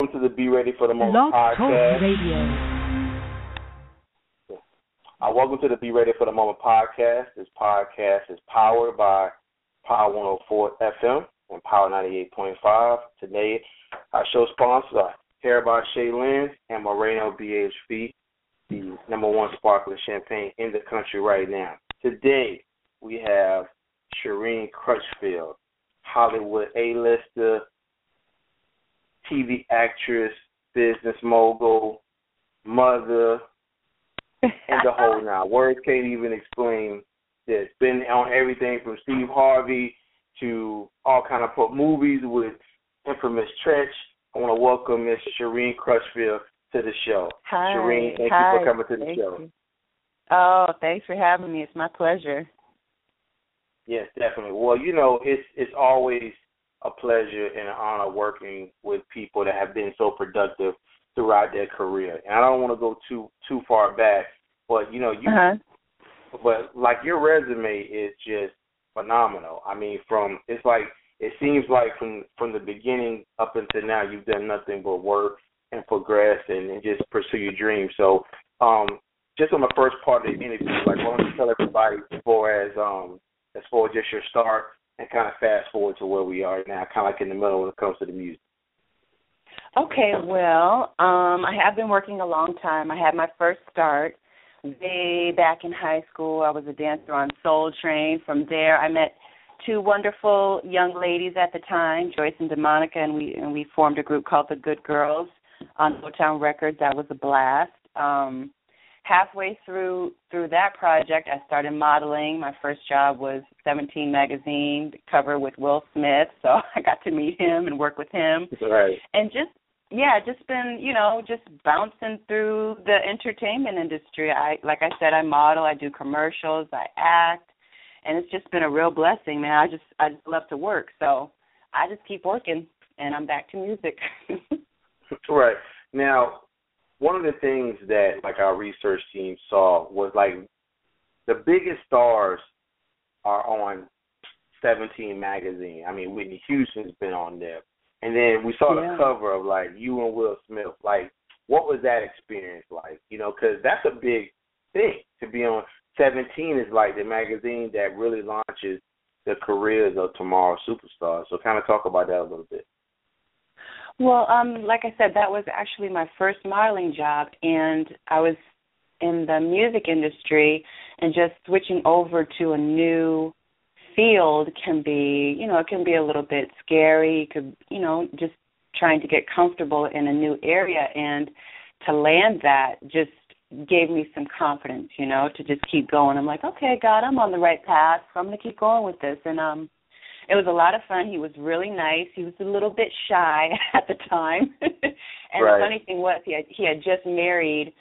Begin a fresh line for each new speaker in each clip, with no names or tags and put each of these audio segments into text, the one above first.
Welcome to the Be Ready for the Moment podcast.
Radio.
Uh, welcome to the Be Ready for the Moment podcast. This podcast is powered by Power 104 FM and Power 98.5. Today, our show sponsors are Hair by Shay Lynn and Moreno BHB, the number one sparkling champagne in the country right now. Today, we have Shireen Crutchfield, Hollywood A-lister, TV actress, business mogul, mother, and the whole now. Words can't even explain this. Been on everything from Steve Harvey to all kind of put movies with infamous Treach. I want to welcome Miss Shireen Crutchfield to the show.
Hi.
Shireen, thank
Hi.
you for coming to the
Thank
show.
you. Oh, thanks for having me. It's my pleasure.
Yes, definitely. Well, you know, it's it's always a pleasure and an honor working with people that have been so productive throughout their career. And I don't want to go too too far back, but you know, you
Uh-huh.
but like your resume is just phenomenal. I mean, from it's like it seems like from from the beginning up until now, you've done nothing but work and progress and, and just pursue your dreams. So, um, just on the first part of the interview, like, why don't you tell everybody as far as um as far as just your start and kind of fast forward to where we are now, kind of like in the middle when it comes to the music.
Okay, well, um, I have been working a long time. I had my first start way back in high school. I was a dancer on Soul Train. From there, I met two wonderful young ladies at the time, Joyce and DeMonica, and we and we formed a group called the Good Girls on Motown Records. That was a blast. Um, halfway through through that project, I started modeling. My first job was 17 magazine cover with Will Smith, so I got to meet him and work with him
Right.
and just yeah, just been you know just bouncing through the entertainment industry. I like I said, I model, I do commercials, I act, and it's just been a real blessing, man. I just I just love to work, so I just keep working, and I'm back to music.
Right. Now, one of the things that like our research team saw was like the biggest stars are on 17 magazine. I mean, Whitney Houston's been on there. And then we saw
Yeah.
the cover of like you and Will Smith. Like, what was that experience like? You know, because that's a big thing to be on. 17 is like the magazine that really launches the careers of tomorrow's superstars. So, kind of talk about that a little bit.
Well, um, like I said, that was actually my first modeling job, and I was in the music industry, and just switching over to a new field can be, you know, it can be a little bit scary. You could, you know, just trying to get comfortable in a new area, and to land that just gave me some confidence, you know, to just keep going. I'm like, okay, God, I'm on the right path, so I'm to keep going with this, and um it was a lot of fun. He was really nice. He was a little bit shy at the time. and
Right.
the funny thing was he had he had just married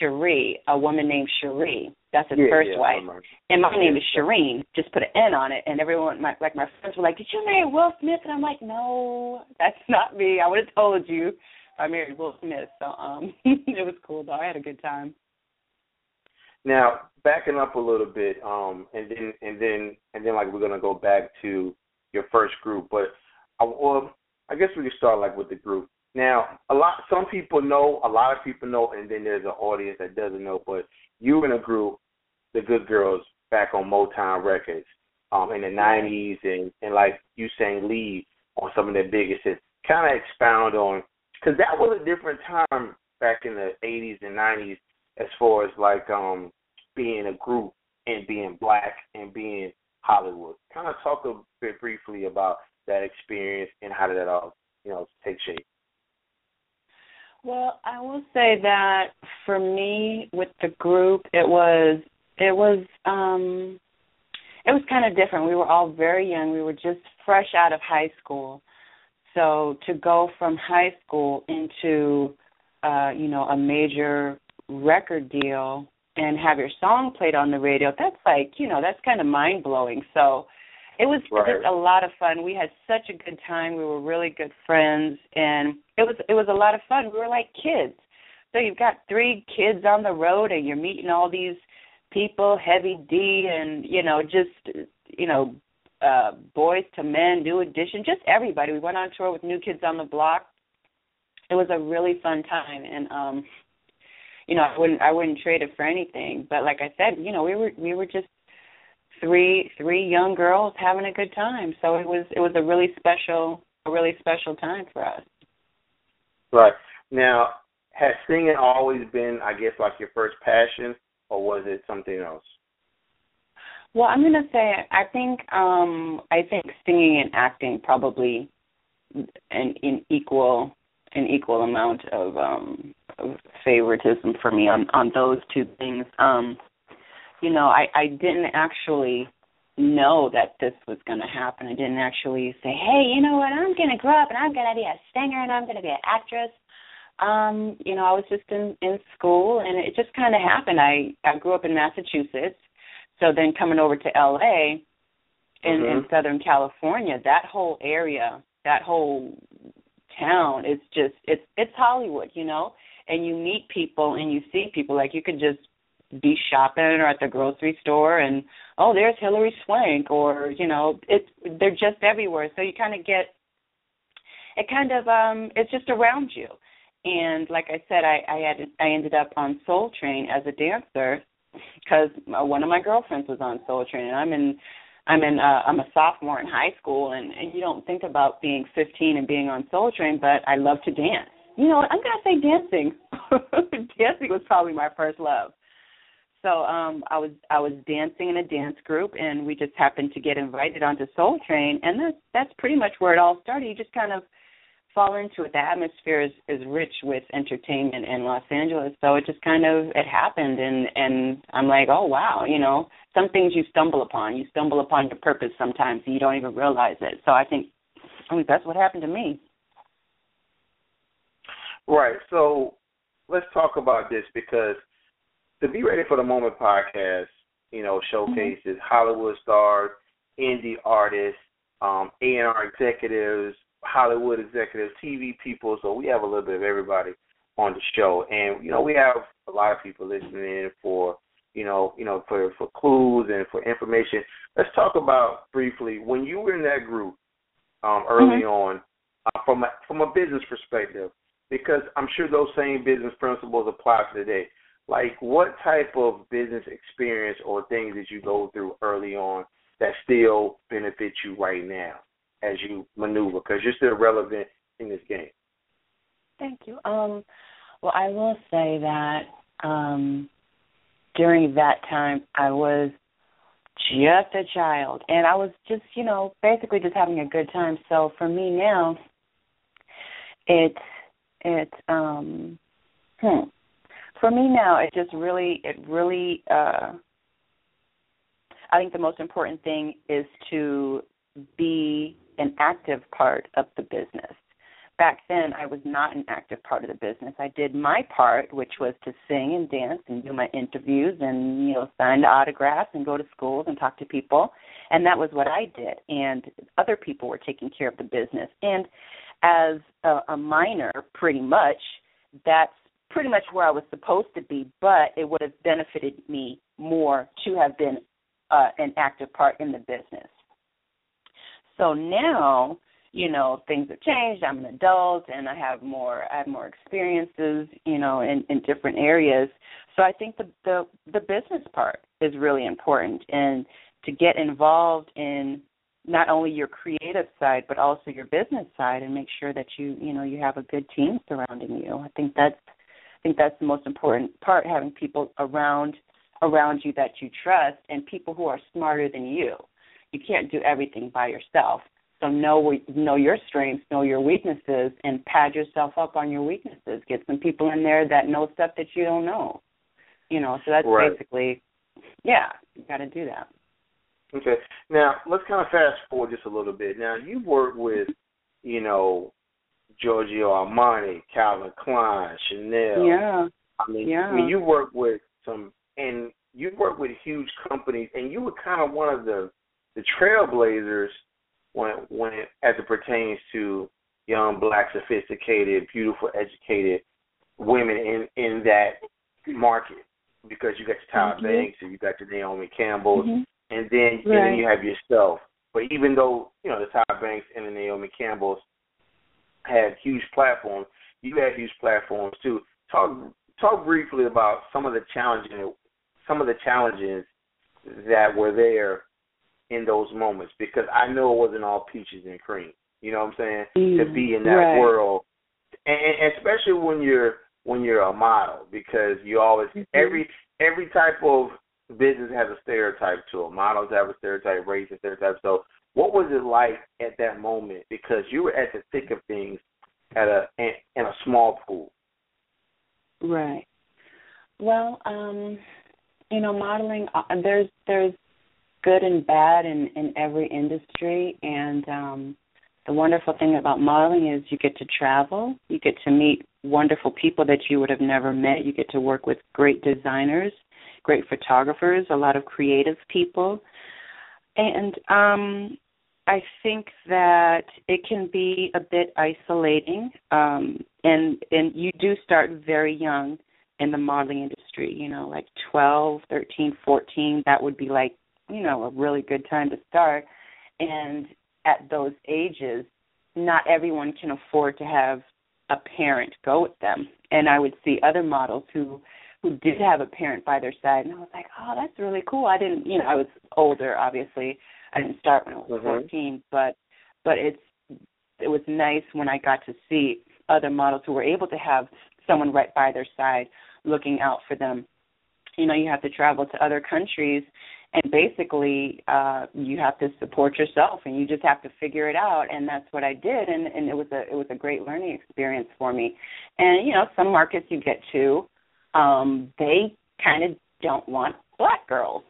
Sheree, a woman named Sheree. That's his
Yeah,
first
yeah,
wife. And my name is Shireen. Just put an N on it. And everyone, my, like my friends, were like, "Did you marry Will Smith?" And I'm like, "No, that's not me. I would have told you. I married Will Smith." So um, it was cool though. I had a good time.
Now, backing up a little bit, um, and then and then and then like we're gonna go back to your first group, but I, well, I guess we can start like with the group. Now, a lot, some people know, a lot of people know, and then there's an audience that doesn't know. But you in a group, the Good Girls, back on Motown Records, um, in the '90s, and and like you sang lead on some of their biggest hits. Kind of expound on, because that was a different time back in the '80s and '90s as far as like um being a group and being black and being Hollywood. Kind of talk a bit briefly about that experience and how did that all you know take shape.
Well, I will say that for me with the group, it was it was um it was kind of different. We were all very young. We were just fresh out of high school. So to go from high school into uh, you know, a major record deal and have your song played on the radio, that's like, you know, that's kind of mind blowing. So it was
Right.
just a lot of fun. We had such a good time. We were really good friends and it was it was a lot of fun. We were like kids. So you've got three kids on the road and you're meeting all these people, heavy D and, you know, just you know, uh Boyz II Men, new edition, just everybody. We went on tour with New Kids on the Block it was a really fun time, and um, you know, I wouldn't I wouldn't trade it for anything. But like I said, you know, we were we were just three three young girls having a good time. So it was it was a really special a really special time for us.
Right. Now, has singing always been, I guess, like your first passion, or was it something else?
Well, I'm gonna say I think um I think singing and acting probably an in equal an equal amount of um of favoritism for me on on those two things. Um you know, I I didn't actually know that this was going to happen. I didn't actually say, "Hey, you know what? I'm going to grow up and I'm going to be a singer and I'm going to be an actress." Um, you know, I was just in in school and it just kind of happened. I I grew up in Massachusetts. So then coming over to LA in
mm-hmm.
in Southern California, that whole area, that whole town is just it's it's Hollywood, you know? And you meet people and you see people like you could just be shopping or at the grocery store and oh there's Hilary Swank or you know it's they're just everywhere. So you kind of get it kind of um it's just around you. And like I said I I had I ended up on Soul Train as a dancer because one of my girlfriends was on Soul Train and I'm in I'm in uh, I'm a sophomore in high school and and you don't think about being 15 and being on Soul Train but I love to dance you know I'm gonna say dancing dancing was probably my first love so um I was I was dancing in a dance group and we just happened to get invited onto Soul Train and that's that's pretty much where it all started. You just kind of fall into it. The atmosphere is, is rich with entertainment in Los Angeles. So it just kind of it happened and and I'm like, Oh wow, you know, some things you stumble upon. You stumble upon your purpose sometimes and you don't even realize it. So I think I think that's what happened to me.
Right. So let's talk about this because the Be Ready for the Moment podcast, you know, showcases mm-hmm. Hollywood stars, indie artists, um, A&R executives, Hollywood executives, TV people. So we have a little bit of everybody on the show, and you know, we have a lot of people listening in for you know, you know, for for clues and for information. Let's talk about briefly when you were in that group um, early mm-hmm. on, uh, from a, from a business perspective, because I'm sure those same business principles apply today. Like what type of business experience or things did you go through early on that still benefit you right now as you maneuver? Because you're still relevant in this game.
Thank you. Um well i will say that um during that time i was just a child and i was just you know basically just having a good time. So for me now it's it's um hmm for me now it just really it really uh I think the most important thing is to be an active part of the business. Back then, I was not an active part of the business. I did my part, which was to sing and dance and do my interviews and you know sign autographs and go to schools and talk to people, and that was what I did. And other people were taking care of the business. And as a, a minor, pretty much, that's pretty much where I was supposed to be, but it would have benefited me more to have been uh, an active part in the business. So now, you know, things have changed. I'm an adult and I have more I have more experiences, you know, in, in different areas. So I think the, the the business part is really important and to get involved in not only your creative side but also your business side and make sure that you you know you have a good team surrounding you. I think that's I think that's the most important part having people around around you that you trust and people who are smarter than you. You can't do everything by yourself. So know know your strengths, know your weaknesses, and pad yourself up on your weaknesses. Get some people in there that know stuff that you don't know. You know, so that's
right.
basically, yeah, you got to do that.
Okay. Now let's kind of fast forward just a little bit. Now you've worked with, you know, Giorgio Armani, Calvin Klein, Chanel.
Yeah.
I mean,
yeah.
I mean, you work with some, and you work with huge companies, and you were kind of one of the the trailblazers when when it, as it pertains to young, black, sophisticated, beautiful, educated women in in that market because you got your Tyra mm-hmm. Banks and you got your Naomi Campbell,
mm-hmm.
And then right. and then you have yourself. But even though you know the Tyra Banks and the Naomi Campbells had huge platforms, you had huge platforms too. Talk talk briefly about some of the challenges some of the challenges that were there in those moments because I know it wasn't all peaches and cream. You know what I'm saying?
Mm,
to be in that
right.
world, and, and especially when you're when you're a model because you always
mm-hmm.
every every type of business has a stereotype to it. Models have a stereotype, race a stereotype. So, what was it like at that moment? Because you were at the thick of things at a in, in a small pool.
Right. Well, um, you know, modeling. Uh, there's there's good and bad in in every industry, and um, the wonderful thing about modeling is you get to travel, you get to meet wonderful people that you would have never met, you get to work with great designers, great photographers, a lot of creative people. And um I think that it can be a bit isolating um and and you do start very young in the modeling industry, you know, like 12, 13, 14, that would be like, you know, a really good time to start. And at those ages, not everyone can afford to have a parent go with them. And I would see other models who who did have a parent by their side and I was like, Oh, that's really cool. I didn't you know, I was older obviously. I didn't start when I was
mm-hmm.
fourteen, but but it's it was nice when I got to see other models who were able to have someone right by their side looking out for them. You know, you have to travel to other countries and basically uh you have to support yourself and you just have to figure it out and that's what I did and and it was a it was a great learning experience for me. And you know, some markets you get to um they kind of don't want black girls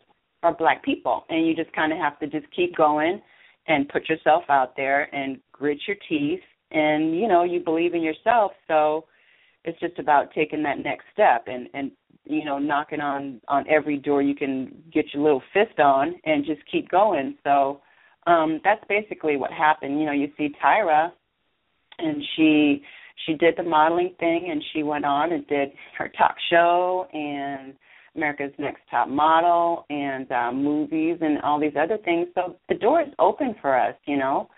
or black people. And you just kind of have to just keep going and put yourself out there and grit your teeth. And you know, you believe in yourself. So it's just about taking that next step and and you know knocking on on every door you can get your little fist on and just keep going. So um that's basically what happened. You know you see tyra and she she did the modeling thing and she went on and did her talk show and America's Next Top Model and uh, movies and all these other things. So the door is open for us, you know.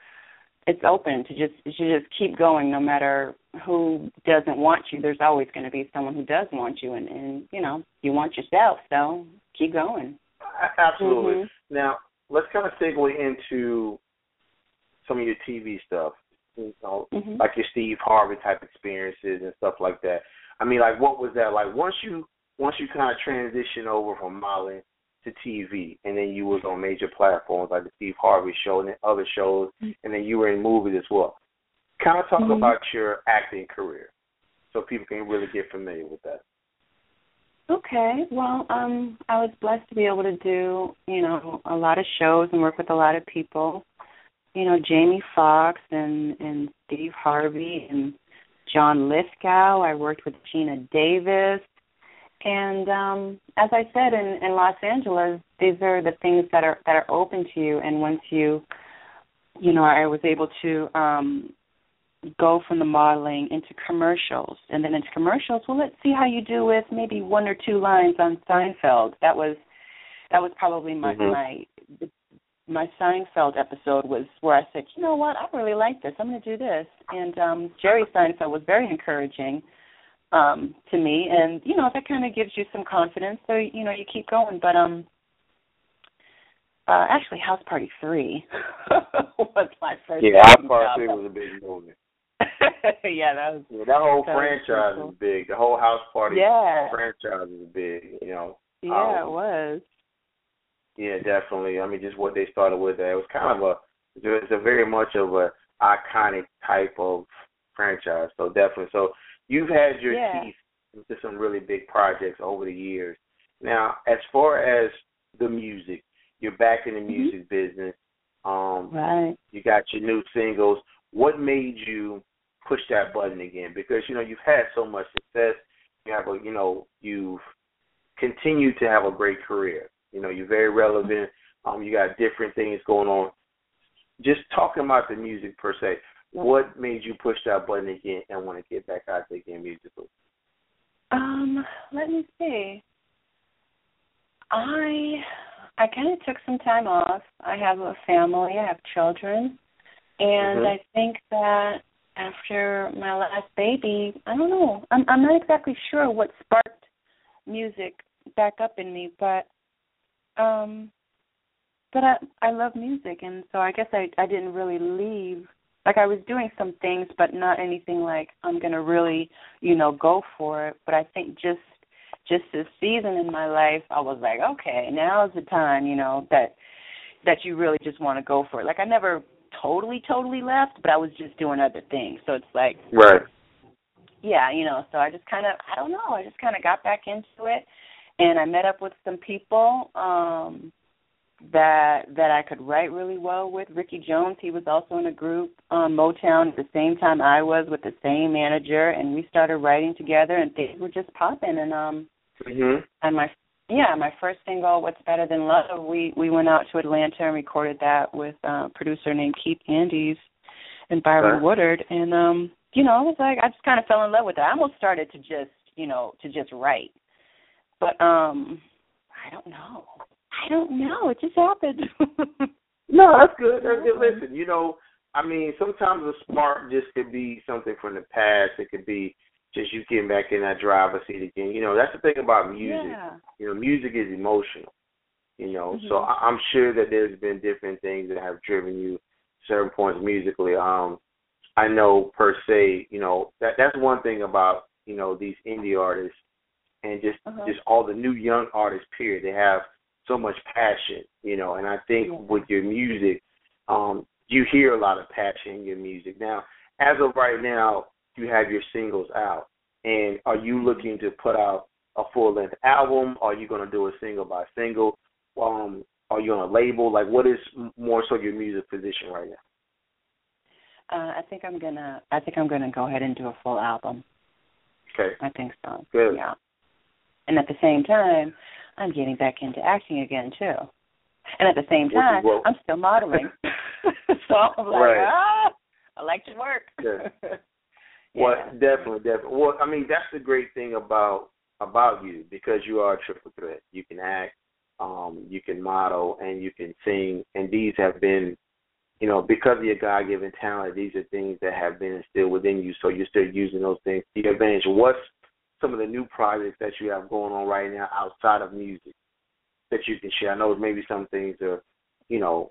It's open to just to just keep going no matter who doesn't want you. There's always going to be someone who does want you and and you know you want yourself. So keep going.
Absolutely.
Mm-hmm.
now let's kind of segue into some of your tv stuff you know,
mm-hmm.
like your steve harvey type experiences and stuff like that i mean like what was that like once you once you kind of transition over from modeling to TV, and then you was on major platforms like the Steve Harvey Show and then other shows, mm-hmm. and then you were in movies as well. Kind of talk
mm-hmm.
about your acting career, so people can really get familiar with that.
Okay. Well, um, I was blessed to be able to do, you know, a lot of shows and work with a lot of people. You know, Jamie Foxx and and Steve Harvey and John Lithgow. I worked with Geena Davis. And um, as I said in, in Los Angeles, these are the things that are that are open to you. And once you, you know, I was able to um, go from the modeling into commercials, and then into commercials. Well, let's see how you do with maybe one or two lines on Seinfeld. That was that was probably my
mm-hmm.
my my Seinfeld episode was where I said, you know what, I really like this. I'm going to do this. And um Jerry Seinfeld was very encouraging um to me and you know that kind of gives you some confidence so you know you keep going but um uh actually house party 3 was my first
yeah house party 3 was a big movie
yeah that was
yeah, that whole
that
franchise
cool.
is big the whole house party
yeah.
franchise is big you know
yeah
um,
it was
yeah definitely i mean just what they started with that it was kind of a it's a very much of a iconic type of franchise so definitely so You've had your
yeah.
teeth into some really big projects over the years. Now, as far as the music, you're back in the
mm-hmm.
music mm-hmm. business. Um,
right.
You got your new singles. What made you push that button again? Because you know you've had so much success. You have a, you know, you've continued to have a great career. You know, you're very relevant. Um, you got different things going on. Just talking about the music per se what made you push that button again and want to get back out there again musically?
Um, let me see. I I kind of took some time off. I have a family. I have children, and
mm-hmm.
I think that after my last baby, I don't know. I'm I'm not exactly sure what sparked music back up in me, but um but I I love music and so I guess I I didn't really leave like I was doing some things but not anything like I'm going to really, you know, go for it, but I think just just this season in my life I was like, okay, now is the time, you know, that that you really just want to go for it. Like I never totally totally left, but I was just doing other things. So it's like
Right.
Yeah, you know, so I just kind of I don't know, I just kind of got back into it and I met up with some people um that that I could write really well with. Ricky Jones, he was also in a group um Motown at the same time I was with the same manager and we started writing together and things were just popping and um
Mhm.
and my yeah, my first single, "What's Better Than Love," we we went out to Atlanta and recorded that with uh, a producer named Keith Andes and Byron. Woodard, and um, you know, I was like, I just kind of fell in love with it. I almost started to just, you know, to just write, but um, I don't know, I don't know, it just happened.
No, that's good. That's good. Listen, you know, I mean, sometimes a spark just could be something from the past. It could be just you getting back in that driver's seat again. You know, that's the thing about music.
yeah.
You know, music is emotional. You know, so
Mhm.
I- I'm sure that there's been different things that have driven you certain points musically. Um, I know per se, you know, that that's one thing about you know these indie artists and just
Uh-huh.
just all the new young artists. Period. They have so much passion, you know, and I think with your music, um, you hear a lot of passion in your music. Now, as of right now, you have your singles out, and are you looking to put out a full length album? Are you going to do a single by single? Um, are you on a label? Like, what is more so your music position right now?
Uh, I think I'm gonna, I think I'm gonna go ahead and do a full album.
Okay,
I think so.
Good.
Yeah. And at the same time, I'm getting back into acting again too. And at the same time,
what-
I'm still modeling. so I'm like,
Right.
ah, I like to work.
Yeah.
Yeah.
Well, definitely, definitely. Well, I mean, that's the great thing about about you because you are a triple threat. You can act, um, you can model, and you can sing. And these have been, you know, because of your God given talent, these are things that have been instilled within you. So you're still using those things to your advantage. What's some of the new projects that you have going on right now outside of music that you can share? I know maybe some things are, you know,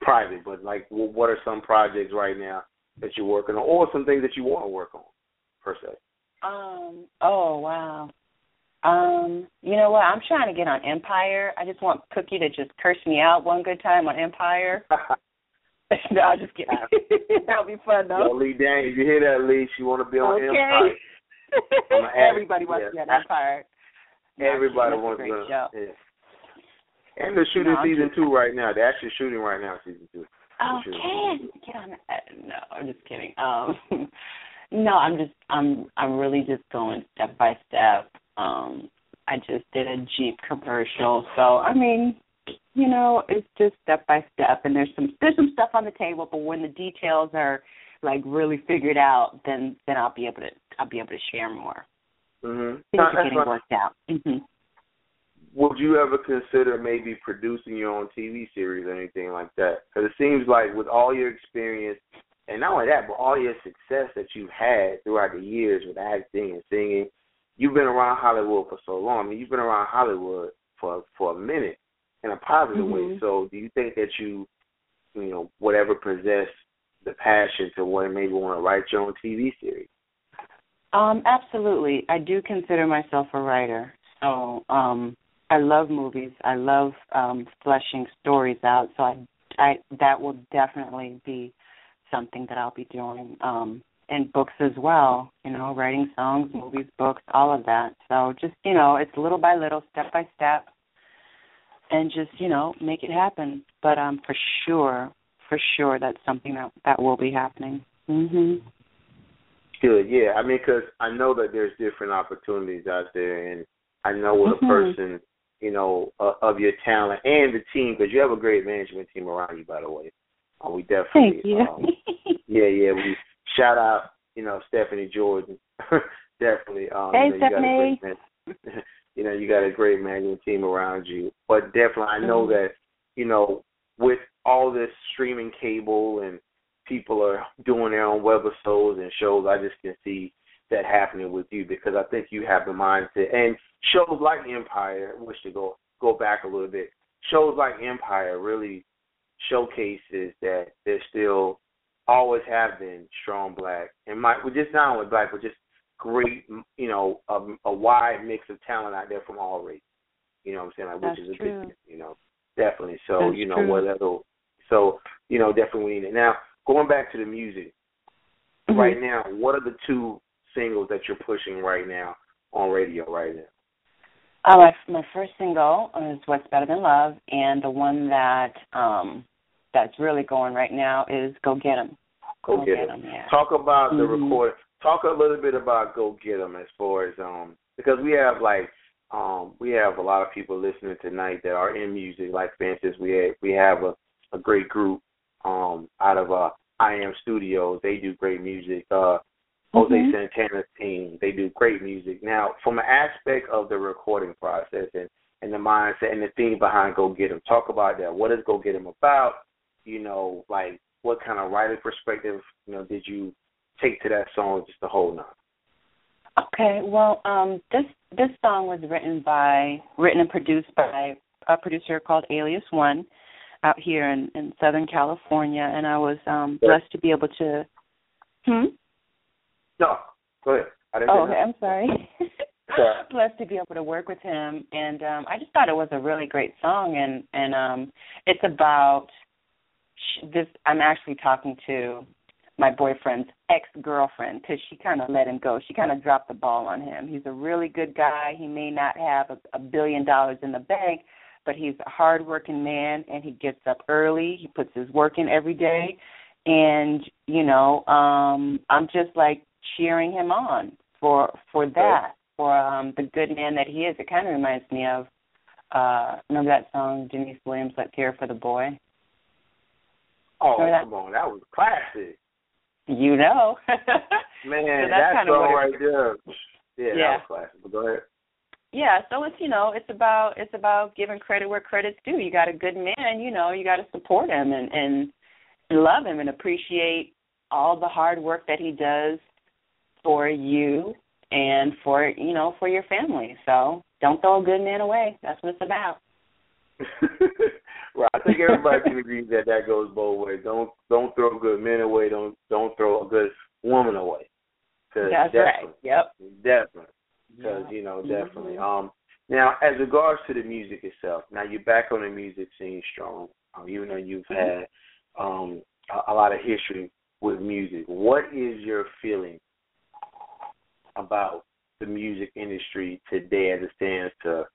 private, but like, wh- what are some projects right now that you're working on, or some things that you want to work on, per se?
Um. Oh wow. Um. You know what? I'm trying to get on Empire. I just want Cookie to just curse me out one good time on Empire. no, I'm just kidding. That'll be fun though. Yo.
Lee Dang, you hear that, Lee? She want to be on Empire.
Okay.
Add-
Everybody wants to be on
yeah.
Empire. No, I'm
Everybody wants
That's
to. Yeah. And they're shooting
No,
season
just-
two right now. They're actually shooting right now, season two.
Okay, get on that. No, I'm just kidding. Um, no, I'm just I'm I'm really just going step by step. Um, I just did a Jeep commercial, so I mean, you know, it's just step by step, and there's some there's some stuff on the table, but when the details are like really figured out, then then I'll be able to I'll be able to share more.
Mm-hmm.
Things are getting worked out. hmm
Would you ever consider maybe producing your own TV series or anything like that? Because it seems like with all your experience, and not only that, but all your success that you've had throughout the years with acting and singing, you've been around Hollywood for so long. I mean, you've been around Hollywood for for a minute in a positive way.
Mhm.
So, do you think that you, you know, whatever possess the passion to to maybe want to write your own TV series?
Um, absolutely. I do consider myself a writer. So, um, I love movies. I love um fleshing stories out. So I I that will definitely be something that I'll be doing. Um and books as well, you know, writing songs, movies, books, all of that. So just, you know, it's little by little, step by step and just, you know, make it happen. But um for sure, for sure that's something that that will be happening. Mhm.
Good, yeah. I mean, because I know that there's different opportunities out there, and I know with
Mhm.
a person, you know, uh, of your talent and the team, because you have a great management team around you, by the way. Uh, we definitely,
Thank you.
Um, yeah, yeah. We shout out, you know, Stephanie Jordan, definitely. Um,
Hey,
you know, you got a
Stephanie.
great man- you know, you got a great management team around you, but definitely, I know
Mhm.
that, you know, with all this streaming cable and people are doing their own webisodes and shows, I just can see that happening with you because I think you have the mindset and shows like Empire, which to go go back a little bit, shows like Empire really showcases that there's still always have been strong black and my just not only black but just great you know a, a wide mix of talent out there from all races. You know what I'm saying? Like,
That's
which is a
true.
big you know definitely. So
That's
you know
true.
whether so you know definitely we need it. Now going back to the music
Mhm.
right now, what are the two singles that you're pushing right now on radio right now?
Uh, my my first single is "What's Better Than Love," and the one that um that's really going right now is "Go Get 'Em."
Go,
Go
get,
Get
'em.
'Em, yeah.
Talk about the
Mhm.
record. Talk a little bit about Go Get 'Em as far as um because we have like um we have a lot of people listening tonight that are in music. Like for instance, we have, we have a a great group um out of uh I Am Studios. They do great music. Uh Jose
Mhm.
Santana's team. They do great music. Now, from an aspect of the recording process and, and the mindset and the theme behind Go Get 'Em, talk about that. What is Go Get 'Em about? You know, like what kind of writing perspective, you know, did you take to that song just the whole nine?
Okay, well, um, this this song was written by written and produced by a producer called Alias One out here in, in Southern California, and I was um blessed to be able to. Hmm.
No, go ahead. I didn't
Oh, okay, I'm sorry. Blessed to be able to work with him, and um I just thought it was a really great song, and and um it's about sh- this. I'm actually talking to my boyfriend's ex girlfriend because she kind of let him go. She kind of dropped the ball on him. He's a really good guy. He may not have a, a billion dollars in the bank, but he's a hard working man and he gets up early. He puts his work in every day. And, you know, um I'm just like cheering him on for for that, for um the good man that he is. It kinda reminds me of uh remember that song Deniece Williams Let Care for the Boy?
Oh, come on. That was classic.
You know.
Man,
So that's
that
kinda
song right there. Yeah,
Yeah.
that was classic. Go ahead.
Yeah, so it's you know, it's about it's about giving credit where credit's due. You got a good man, you know, you got to support him and and love him and appreciate all the hard work that he does for you and for you know for your family. So don't throw a good man away. That's what it's about.
right. I think everybody can agree that that goes both ways. Don't don't throw good men away. Don't don't throw a good woman away. 'Cause
That's right. Yep.
Definitely. Because
Yeah.
you know,
Mhm.
definitely. Um. Now, as regards to the music itself, now you're back on the music scene strong. Um, even though you've
Mhm.
had um a, a lot of history with music, what is your feeling about the music industry today as it stands to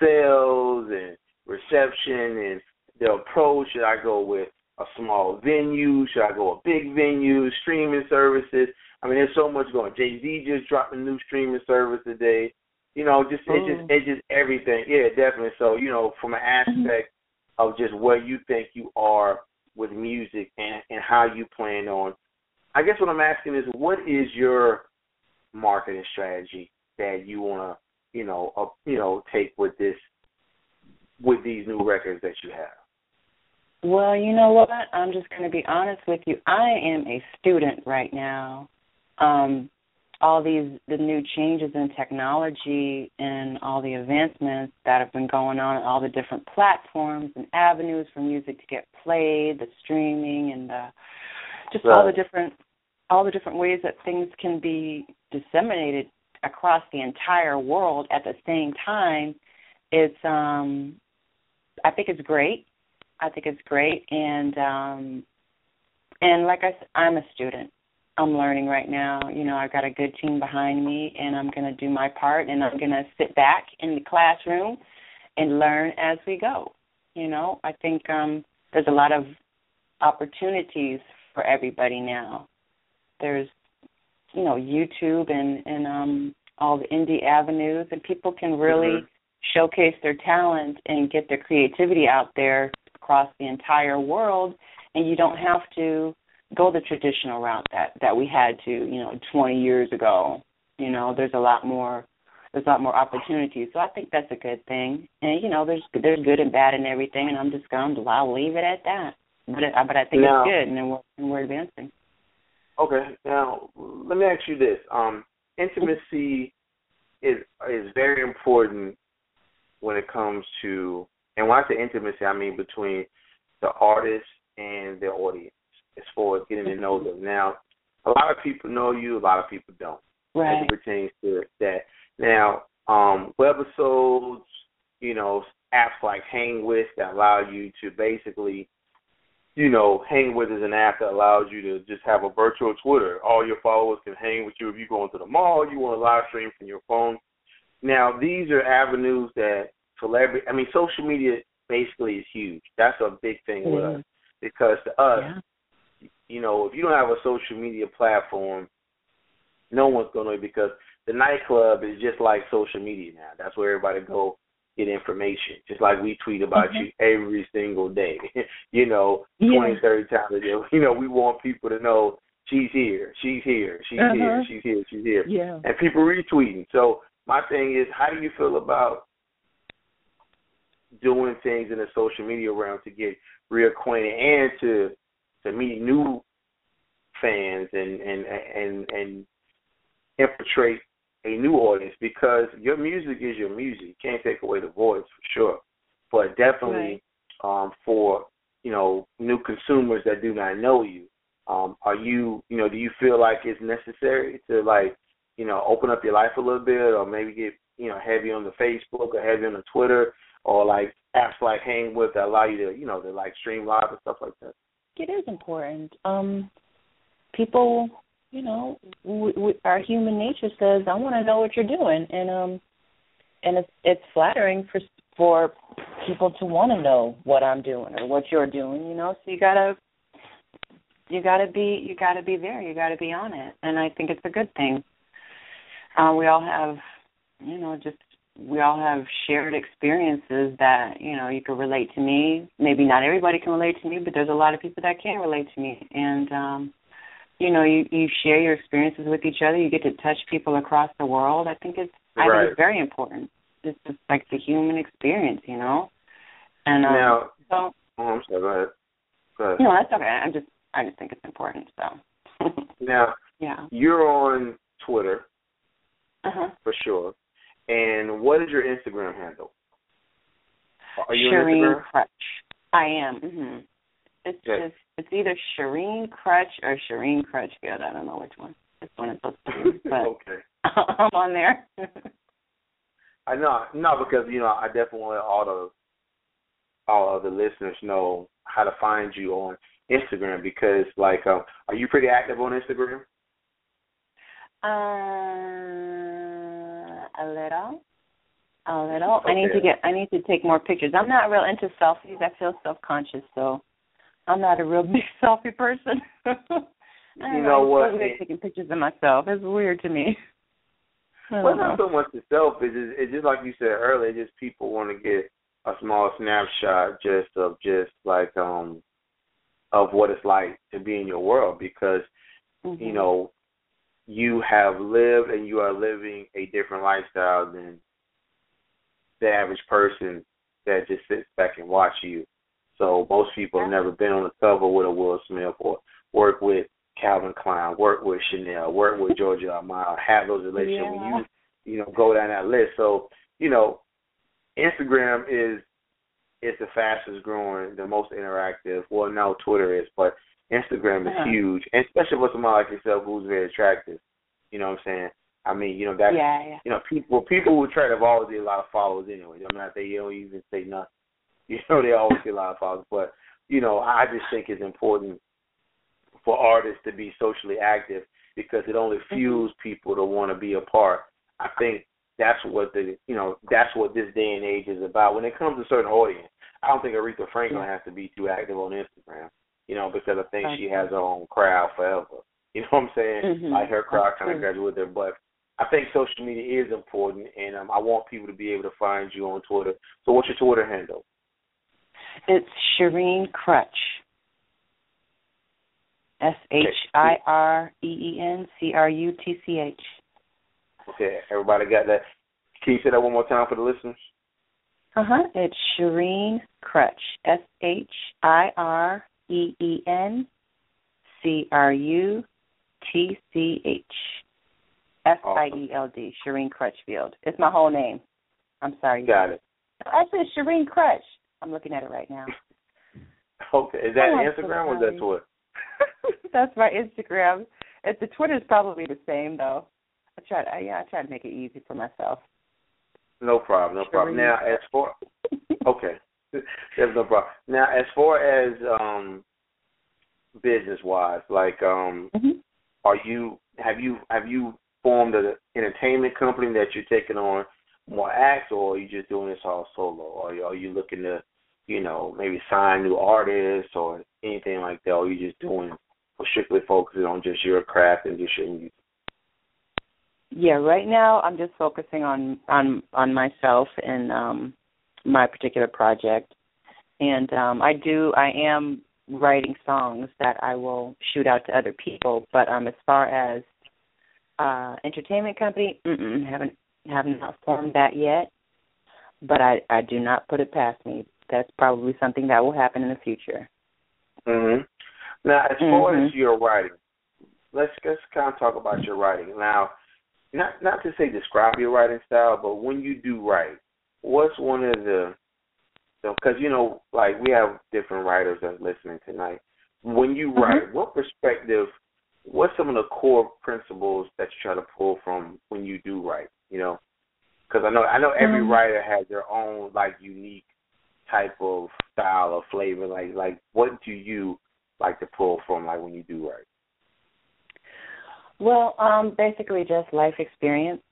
sales and reception and the approach? Should I go with a small venue? Should I go a big venue? Streaming services? I mean, there's so much going. Jay Z just dropped a new streaming service today. You know, just it's just
Ooh.
it's just everything. Yeah, definitely. So you know, from an aspect of just where you think you are with music and and how you plan on. I guess what I'm asking is, what is your marketing strategy that you want to, you know, uh, you know, take with this, with these new records that you have?
Well, you know what? I'm just going to be honest with you. I am a student right now. Um, all these the new changes in technology and all the advancements that have been going on, all the different platforms and avenues for music to get played, the streaming and the just all the different all the different ways that things can be disseminated across the entire world at the same time. It's um I think it's great. I think it's great, and um, and like I said, I'm a student. I'm learning right now. You know, I've got a good team behind me, and I'm going to do my part, and I'm going to sit back in the classroom and learn as we go. You know, I think um, there's a lot of opportunities for everybody now. There's, you know, YouTube and and um, all the indie avenues, and people can really
Mhm.
showcase their talent and get their creativity out there across the entire world and you don't have to go the traditional route that that we had to you know 20 years ago. You know there's a lot more there's a lot more opportunities so i think that's a good thing. And you know there's there's good and bad in everything and i'm just going to i'll leave it at that. But it, but I think
now,
it's good, and we're, and we're advancing.
Okay, now let me ask you this: um, intimacy is is very important when it comes to, and when I say intimacy, I mean between the artist and their audience, as far as getting to know them. Now, a lot of people know you, a lot of people don't.
Right.
As it pertains to that. Now, um, webisodes, you know, apps like Hang With that allow you to basically, you know, Hang With is an app that allows you to just have a virtual Twitter. All your followers can hang with you if you go into the mall, you want to live stream from your phone. Now, these are avenues that celebrity, I mean, social media basically is huge. That's a big thing mm-hmm. with us because to us, yeah. you know, if you don't have a social media platform, no one's going to because the nightclub is just like social media now. That's where everybody go get information. Just like we tweet about mm-hmm. you every single day. you know, yeah. twenty, thirty times a day. You know, we want people to know she's here, she's here, she's uh-huh. here, she's here, she's here.
Yeah.
And people retweeting. So my thing is how do you feel about doing things in the social media realm to get reacquainted and to to meet new fans and and and and infiltrate a new audience because your music is your music. You can't take away the voice for sure, but definitely right. um, for you know new consumers that do not know you. Um, are you you know do you feel like it's necessary to like you know open up your life a little bit or maybe get you know heavy on the Facebook or heavy on the Twitter or like apps like Hang With that allow you to you know to like stream live and stuff like that?
It is important. Um, people you know, we, we, our human nature says, "I want to know what you're doing," and um, and it's it's flattering for for people to want to know what I'm doing or what you're doing. You know, so you gotta you gotta be you gotta be there. You gotta be on it, and I think it's a good thing. Uh, we all have, you know, just we all have shared experiences that you know you can relate to me. Maybe not everybody can relate to me, but there's a lot of people that can relate to me, and um you know you you share your experiences with each other. You get to touch people across the world. I think it's i
right.
think it's very important. It's just like the human experience you know? And um,
now
so
oh, i'm sorry go ahead. Go ahead.
No that's okay. I'm just i just think it's important so.
Now
yeah.
you're on twitter
uh-huh.
for sure and what is your instagram handle are you
Shireen
on instagram
Crutch. i am mhm it's okay. just it's either Shireen Crutch or Shireen Crutchfield. I don't know which one. Which one it's supposed to be. But
okay.
I'm on there.
I know, no, because you know I definitely want all the all of the listeners know how to find you on Instagram because, like, um, are you pretty active on Instagram?
Uh, a little, a little.
Okay.
I need to get. I need to take more pictures. I'm not real into selfies. I feel self conscious, so I'm not a real big selfie person.
you know what?
I'm taking pictures of myself. It's weird to me.
Well, not so much the selfie. It's just, it's just like you said earlier. Just people want to get a small snapshot just of just like um of what it's like to be in your world because
mm-hmm.
you know you have lived and you are living a different lifestyle than the average person that just sits back and watch you so most people have never been on the cover with a Will Smith or work with Calvin Klein, work with Chanel, work with Giorgio Armani, have those relationships
yeah.
when you you know go down that list. So you know, Instagram is is the fastest growing, the most interactive. Well, now Twitter is, but Instagram is
uh-huh.
huge, and especially for somebody like yourself who's very attractive. You know what I'm saying? I mean, you know that.
Yeah, yeah.
You know, people people who try to have always get a lot of followers anyway. I'm not they don't even say nothing. You know, they always get a lot of followers, but you know, I just think it's important for artists to be socially active because it only mm-hmm. fuels people to want to be a part. I think that's what the you know that's what this day and age is about. When it comes to certain audience, I don't think Aretha Franklin has to be too active on Instagram, you know, because I think she has her own crowd forever. You know what I'm saying?
Mm-hmm.
Like her crowd kind of graduated with her, but I think social media is important, and um, I want people to be able to find you on Twitter. So, what's your Twitter handle?
It's Shireen Crutch. S H I R E E N C R U T C H.
Okay, everybody got that. Can you say that one more time for the listeners?
Uh huh. It's Shireen Crutch. S H I R E E N C R U T C H F I E L D. Shireen Crutchfield. It's my whole name. I'm sorry.
Got it.
Actually, it's Shireen Crutch. I'm looking at it right now.
Okay. Is that oh, Instagram or is that Twitter?
That's my Instagram. It's the Twitter's probably the same though. I try. To, yeah, I try to make it easy for myself.
No problem. No problem. Now, as far okay, there's no problem. Now, as far as um business wise, like um,
mm-hmm.
are you have you have you formed an entertainment company that you're taking on more acts, or are you just doing this all solo, or are you looking to you know maybe sign new artists or anything like that, or are you just doing strictly focusing on just your craft and just your music?
Yeah, right now I'm just focusing on on on myself and um my particular project. And um I do I am writing songs that I will shoot out to other people, but um as far as uh entertainment company, mm haven't haven't formed that yet. But I I do not put it past me. That's probably something that will happen in the future.
Mhm. Now, as
mm-hmm.
far as your writing, let's let's kind of talk about your writing. Now, not not to say describe your writing style, but when you do write, what's one of the because you know, like we have different writers that's listening tonight. When you
mm-hmm.
write, what perspective, what's some of the core principles that you try to pull from when you do write? You know, because I know I know every
mm-hmm.
writer has their own like unique type of style or flavor. Like like what do you like to pull from, like when you do write?
Well, um, basically just life experience,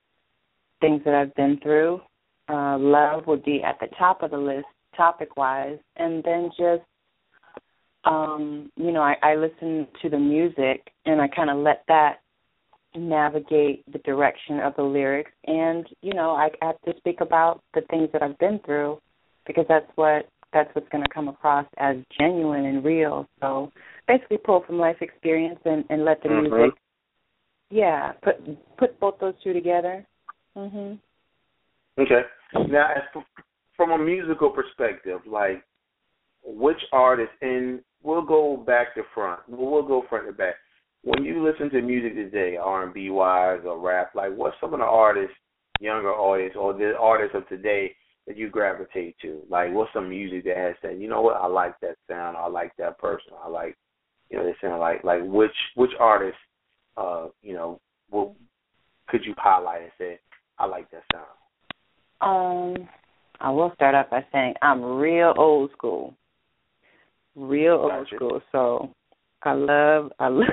things that I've been through. Uh, love would be at the top of the list, topic wise, and then just, um, you know, I, I listen to the music and I kind of let that navigate the direction of the lyrics, and you know, I, I have to speak about the things that I've been through because that's what that's what's going to come across as genuine and real. So basically, pull from life experience and, and let the
mm-hmm.
music, yeah, put put both those two together. Mhm.
Okay. Now, as from a musical perspective, like which artist, and we'll go back to front. We'll go front to back. When you listen to music today, R and B wise or rap, like what's some of the artists, younger artists, or the artists of today that you gravitate to? Like, what's some music that has said, you know what, I like that sound, I like that person, I like, you know, they sound like like which which artist, uh, you know, will could you highlight and say, I like that sound?
Um, I will start off by saying I'm real old school, real old school. So I love I love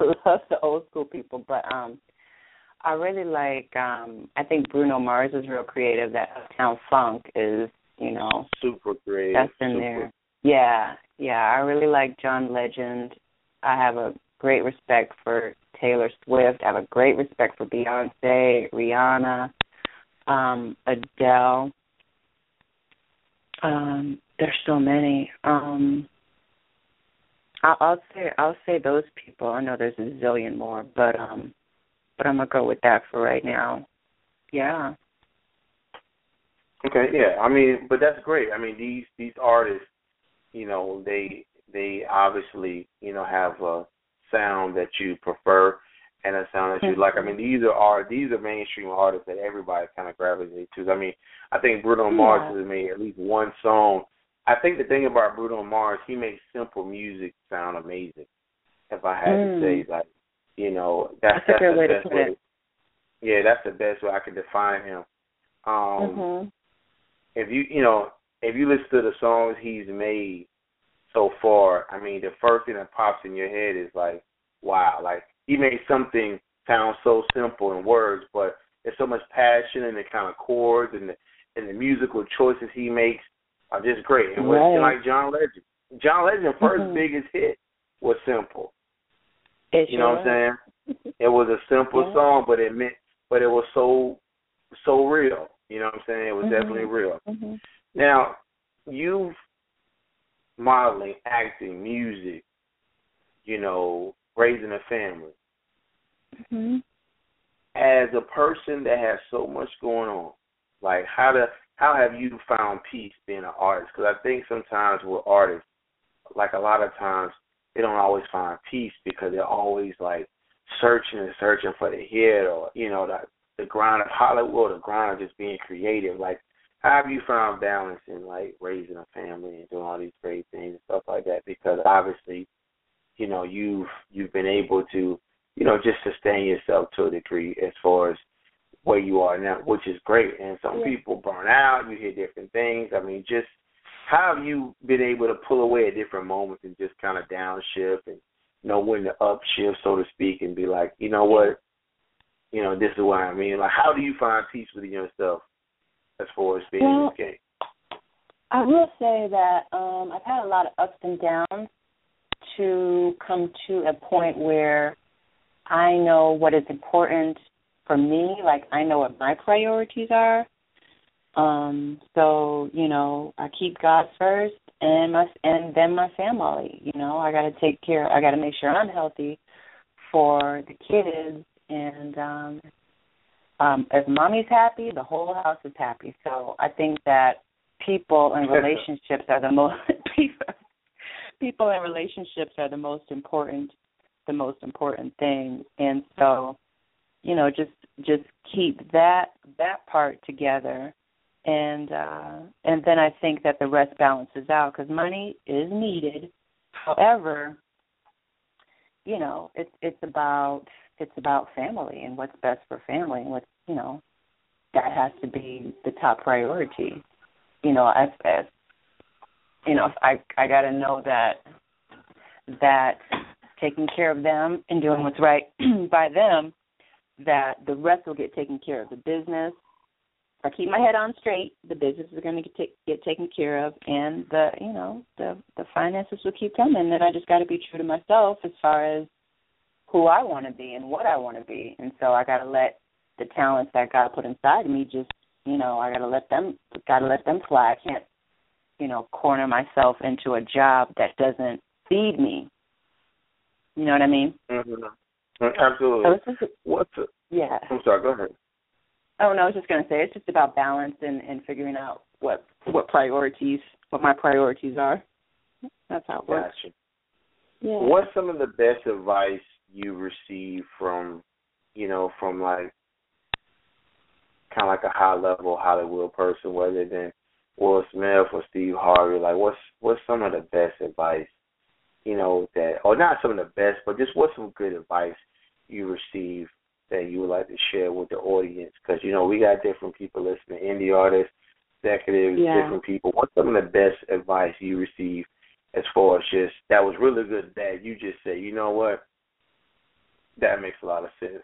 I love the old school people, but um I really like um I think Bruno Mars is real creative. That Uptown Funk is, you know
super creative.
That's in
super.
there. Yeah, yeah. I really like John Legend. I have a great respect for Taylor Swift. I have a great respect for Beyonce, Rihanna, um, Adele. Um, there's so many. Um I'll, I'll say I'll say those people. I know there's a zillion more, but um but I'm gonna go with that for right now. Yeah.
Okay, yeah. I mean, but that's great. I mean, these these artists, you know, they they obviously, you know, have a sound that you prefer and a sound that you mm-hmm. like. I mean, these are art, these are mainstream artists that everybody kind of gravitates to. I mean, I think Bruno Mars has made at least one song. I think the thing about Bruno Mars, he makes simple music sound amazing. If I had
mm.
to say, like you know, that's
that's,
that's
a good way
best
to put
way.
it.
Yeah, that's the best way I can define him. Um
Mhm.
if you you know, if you listen to the songs he's made so far, I mean the first thing that pops in your head is like, wow, like he made something sound so simple in words, but there's so much passion in the kind of chords and the and the musical choices he makes are just great. And
right.
with like John Legend. John Legend's 1st
mm-hmm.
biggest hit was simple.
It
you know what I'm saying? It was a simple
yeah.
song, but it meant, but it was so, so real. You know what I'm saying? It was
mm-hmm.
definitely real.
Mm-hmm.
Now, you've modeling, acting, music, you know, raising a family.
Mm-hmm.
As a person that has so much going on, like how to how have you found peace being an artist? Because I think sometimes with artists, like a lot of times they don't always find peace because they're always like searching and searching for the hit or you know the the grind of Hollywood, the grind of just being creative. Like, how have you found balance in like raising a family and doing all these great things and stuff like that? Because obviously, you know, you've you've been able to, you know, just sustain yourself to a degree as far as where you are now, which is great. And some yeah. people burn out. You hear different things. I mean, just how have you been able to pull away at different moments and just kind of downshift and know when to upshift, so to speak, and be like, you know what, you know, this is what I mean. Like, how do you find peace within yourself as far as being well, in this game?
I will say that um I've had a lot of ups and downs to come to a point where I know what is important for me, like I know what my priorities are. Um, so, you know, I keep God first and my and then my family, you know, I gotta take care I gotta make sure I'm healthy for the kids and um um if mommy's happy the whole house is happy. So i think that people and relationships are the most people people and relationships are the most important the most important thing. And so you know just just keep that that part together. And uh and then i think that the rest balances out because money is needed. However you know it's it's about it's about family and what's best for family and what you know that has to be the top priority. You know as as you know i i got to know that that taking care of them and doing what's right by them that the rest will get taken care of the business if I keep my head on straight, the business is going to get, t- get taken care of, and the you know the the finances will keep coming. And I just got to be true to myself as far as who I want to be and what I want to be. And so I got to let the talents that God put inside me just, you know, I got to let them, got to let them fly. I can't, you know, corner myself into a job that doesn't feed me. You know what I mean?
Mm-hmm. Absolutely. So just, What's a,
yeah?
I'm sorry. Go ahead.
Oh no, I was just gonna say it's just about balance and and figuring out what what priorities what my priorities are. That's how it works.
Gotcha. Yeah. What's some of the best advice you receive from, you know, from like kind of like a high level Hollywood person, whether than Will Smith or Steve Harvey? Like, what's what's some of the best advice, you know, that or not some of the best, but just what's some good advice you receive that you would like to share with the audience? Because you know we got different people listening, indie artists, executives, yeah. different people. What's some of the best advice you receive as far as just that was really good that you just say, you know what, that makes a lot of sense,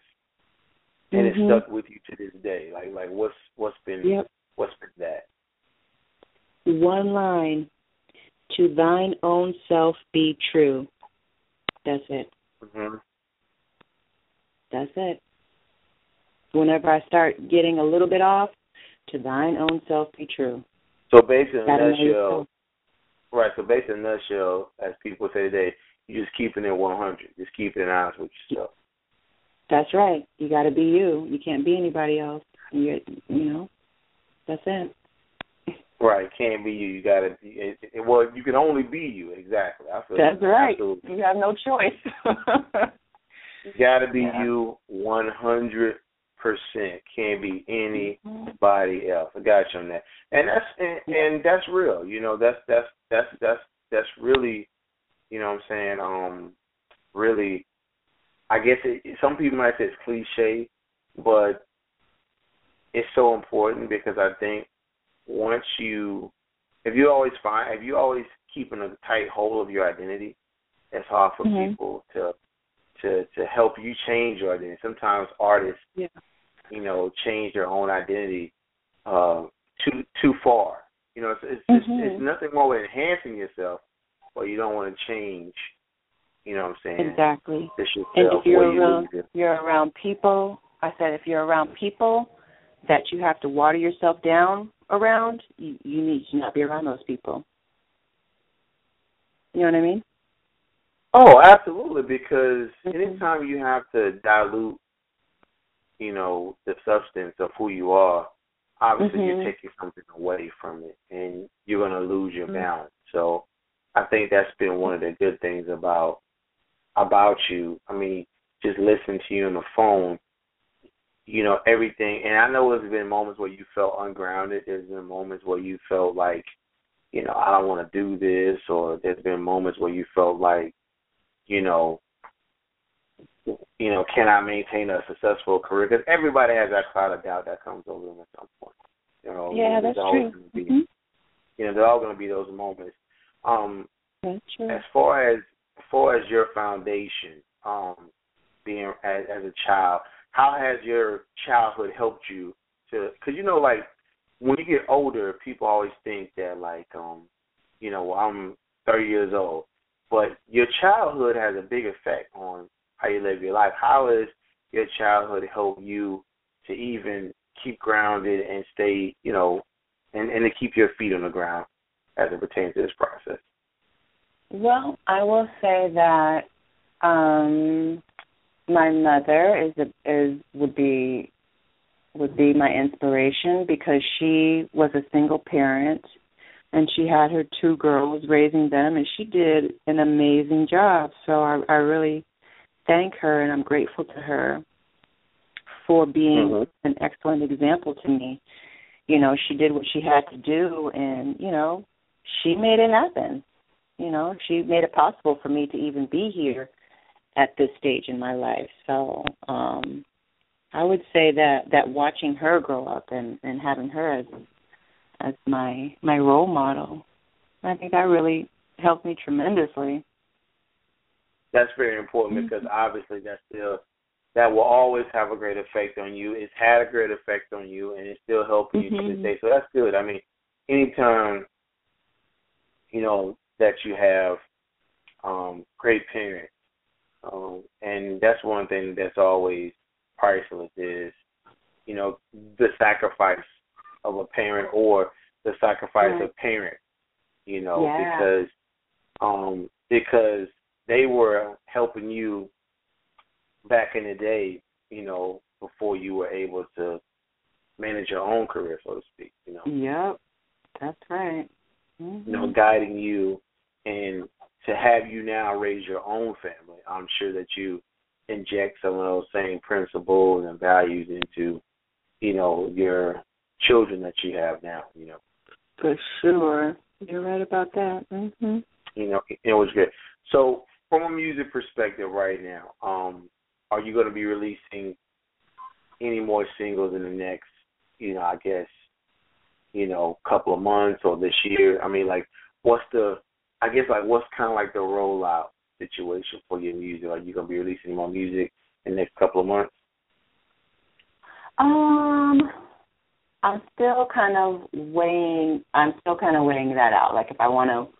and mm-hmm. it stuck with you to this day. Like like what's what's been
yep.
what's been that?
One line: To thine own self be true. That's it.
Mm-hmm.
That's it. Whenever I start getting a little bit off, to thine own self be true.
So basically, in a nutshell, right? So basically, in a nutshell, as people say today, you're just keeping it 100, just keeping it honest with yourself.
That's right. You got to be you. You can't be anybody else. You you know, that's it.
Right, can't be you. You got to be. It, it, well, you can only be you. Exactly. I feel
that's right.
Absolutely.
You have no choice.
you got to be yeah. you one hundred percent. Can't be anybody else. I got you on that. And that's and, and that's real. You know, that's that's that's that's that's really, you know, what I'm saying, um, really I guess it, some people might say it's cliche, but it's so important because I think once you, if you always find, if you always keeping a tight hold of your identity, it's hard for mm-hmm. people to to to help you change your identity. Sometimes artists,
yeah.
you know, change their own identity uh, too too far. You know, it's it's,
mm-hmm.
it's, it's nothing more with enhancing yourself, but you don't want to change you know what I'm saying?
Exactly.
and
if you're around you you're around people, I said if you're around people that you have to water yourself down around, you, you need to not be around those people. You know what I mean?
Oh, absolutely. Because
mm-hmm.
anytime you have to dilute, you know, the substance of who you are, obviously
mm-hmm.
you're taking something away from it, and you're going to lose your mm-hmm. balance. So I think that's been one of the good things about about you. I mean, just listening to you on the phone, you know, everything and I know there's been moments where you felt ungrounded. There's been moments where you felt like, you know, I don't want to do this or there's been moments where you felt like, you know, you know, can I maintain a successful career? Because everybody has that cloud of doubt that comes over them at some point. You know,
yeah, that's true.
Be,
mm-hmm.
You know, there are going to be those moments. Um,
that's true.
As far as as far as your foundation, um, being as, as a child, how has your childhood helped you to? Because you know, like when you get older, people always think that like, um, you know, well, I'm 30 years old, but your childhood has a big effect on how you live your life. How has your childhood helped you to even keep grounded and stay, you know, and, and to keep your feet on the ground as it pertains to this process?
Well, I will say that um my mother is a, is would be would be my inspiration because she was a single parent and she had her two girls raising them and she did an amazing job. So I I really thank her and I'm grateful to her for being
mm-hmm.
an excellent example to me. You know, she did what she had to do and, you know, she made it happen. You know, she made it possible for me to even be here at this stage in my life. So, um I would say that that watching her grow up and and having her as as my my role model, I think that really helped me tremendously
that's very important
mm-hmm.
because obviously that still that will always have a great effect on you. It's had a great effect on you, and it's still helping you
mm-hmm.
to this day. So that's good. I mean, anytime you know that you have um, great parents, um, and that's one thing that's always priceless is you know the sacrifice of a parent or the sacrifice of parents. You know
yeah.
because um because they were helping you back in the day, you know, before you were able to manage your own career, so to speak. You know.
Yep, that's right. Mm-hmm.
You know, guiding you, and to have you now raise your own family, I'm sure that you inject some of those same principles and values into, you know, your children that you have now. You know.
For sure, you're right about that. Mhm.
You know, it was good. So from a music perspective right now, um, are you going to be releasing any more singles in the next, you know, I guess, you know, couple of months or this year? I mean, like, what's the, I guess, like, what's kind of like the rollout situation for your music? Are you going to be releasing more music in the next couple of months?
Um, I'm still kind of weighing. I'm still kind of weighing that out. Like, if I want to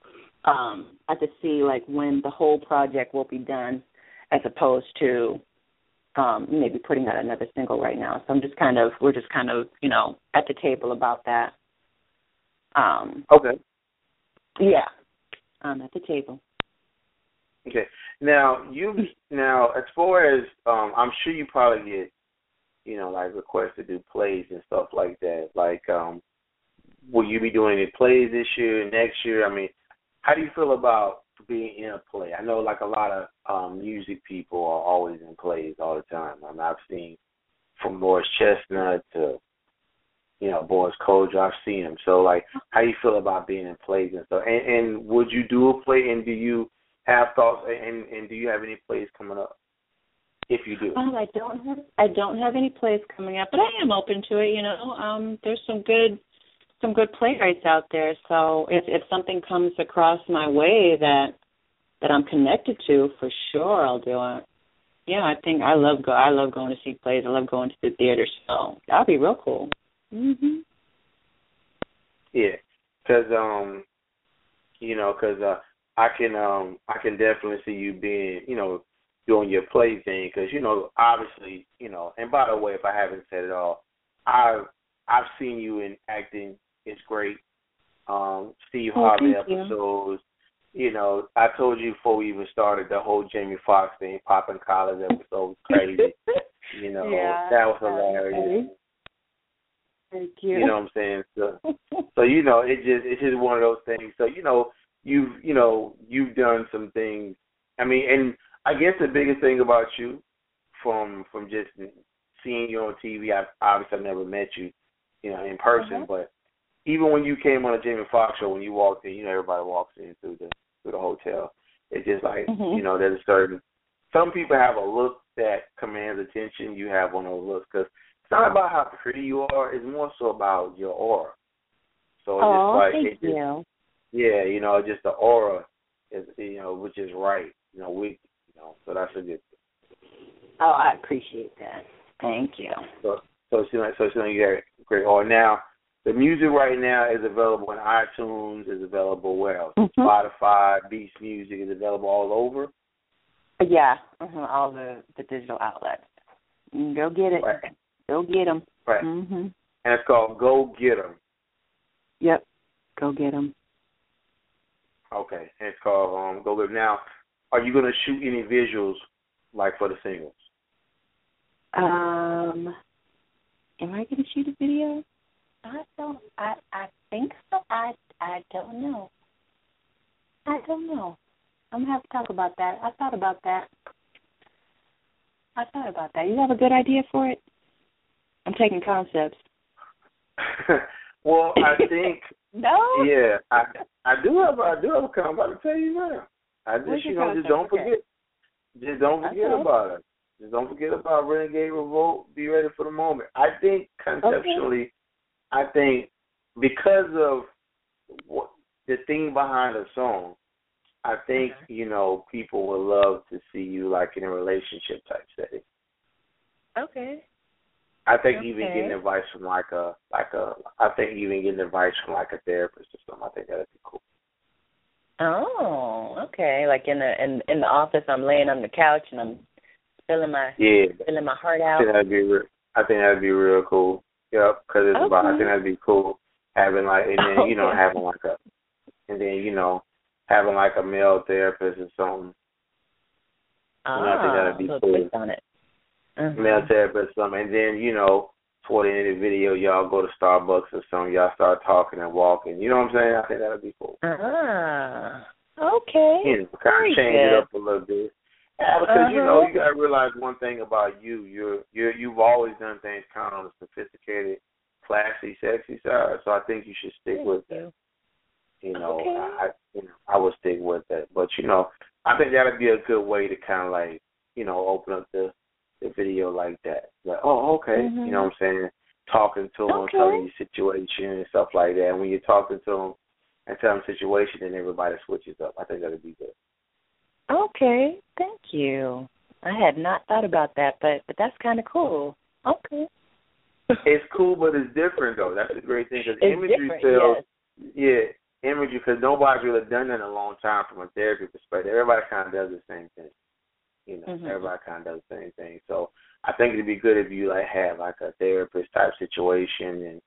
um, I have to see like when the whole project will be done, as opposed to um, maybe putting out another single right now. So I'm just kind of we're just kind of you know at the table about that. Um,
okay.
Yeah, I'm at the table.
Okay. Now you now as far as um, I'm sure you probably get you know like requests to do plays and stuff like that. Like um, will you be doing any plays this year, next year? I mean how do you feel about being in a play? I know like a lot of um music people are always in plays all the time. I mean, I've seen from Morris Chestnut to you know Boris Kodjoe. I've seen them. So like, how you feel about being in plays and stuff? And, and would you do a play? And do you have thoughts? And and do you have any plays coming up? If you do.
Um, I don't have I don't have any plays coming up, but I am open to it. You know, um, there's some good some good playwrights out there. So if if something comes across my way that that I'm connected to, for sure I'll do it. Yeah, I think I love go. I love going to see plays. I love going to the theater. So that'll be real cool. Mhm.
Yeah, because um, you know, because uh, I can um, I can definitely see you being, you know, doing your play thing. Because you know, obviously, you know. And by the way, if I haven't said it all, I've I've seen you in acting It's great. Um, Steve
oh,
Harvey episodes. You. you know, I told you before we even started the whole Jamie Foxx thing, popping collars episode was crazy. you know,
yeah,
that was hilarious.
Thank you.
You know what I'm saying? So, so you know, it just it's just one of those things. So you know, you've you know you've done some things. I mean, and I guess the biggest thing about you, from from just seeing you on TV, I obviously I've never met you, you know, in person, mm-hmm. but even when you came on a Jamie Foxx show, when you walked in, you know everybody walks in through the through the hotel. It's just like mm-hmm. you know there's a certain. Some people have a look that commands attention. You have one of those looks because it's not about how pretty you are. It's more so about your aura. So it's
oh,
just like
thank
it just,
you.
Yeah, you know, just the aura is you know, which is right. You know, we you know, so that's a good thing.
Oh, I appreciate that. Thank you.
So so so, so, you got great aura. Now the music right now is available on iTunes, is available where else? Mm-hmm. Spotify, Beats Music is available all over.
Yeah, mm-hmm. all the the digital outlets. Go get it.
Right.
Go get them.
Right.
Mm-hmm. And
it's called Go Get 'em.
Yep. Go get them.
Okay, and it's called um, Go Get 'em. Now, are you going to shoot any visuals like for the singles?
Um, am I going to shoot a video? I don't. I I think so. I I don't know. I don't know. I'm gonna have to talk about that. I thought about that. I thought about that. You have a good idea for it? I'm taking concepts.
well, I think
no.
Yeah, I I do have I do have a concept. I'm about to tell you now. I just you know just don't
okay.
forget. Just don't forget
okay.
about it. Just don't forget about Renegade Revolt. Be ready for the moment. I think conceptually,
okay.
I think because of what the thing behind the song, I think
okay.
you know people would love to see you like in a relationship type setting.
Okay.
I think
okay.
even getting advice from like a like a I think even getting advice from like a therapist or something. I think that'd be cool.
Oh, okay. Like in the in in the office, I'm laying on the couch and I'm filling my
yeah
filling my heart out.
I think that'd be re- I think that'd be real cool. Yep, because it's
okay.
about I think that'd be cool having like and then
okay.
you know having like a and then you know having like a male therapist or something.
Ah,
you I think that'd be cool.
on it. Mm-hmm.
Male therapist or something, and then you know toward the end of the video, y'all go to Starbucks or something, y'all start talking and walking. You know what I'm saying? I think that'd be cool.
Ah, okay.
You know, kind of change
good.
it up a little bit. Yeah, because
uh-huh.
you know you gotta realize one thing about you. You're you're you've always done things kind of on the sophisticated, classy, sexy side. So I think you should stick
Thank
with
you.
that. You know,
Okay.
I you know I would stick with that. But you know, I think that'd be a good way to kind of like you know open up the the video like that. Like, oh, okay,
Mhm.
you know what I'm saying? Talking to them,
Okay.
telling you situation and stuff like that. And when you're talking to them and telling them situation, then everybody switches up. I think that'd be good.
Okay, thank you. I had not thought about that, but but that's kind of cool. Okay.
It's cool, but it's different though. That's the great thing because imagery sells.
yes.
Yeah, imagery because nobody's really done that in a long time from a therapy perspective. Everybody kind of does the same thing. You know,
Mhm.
everybody kind of does the same thing. So I think it'd be good if you like have like a therapist type situation and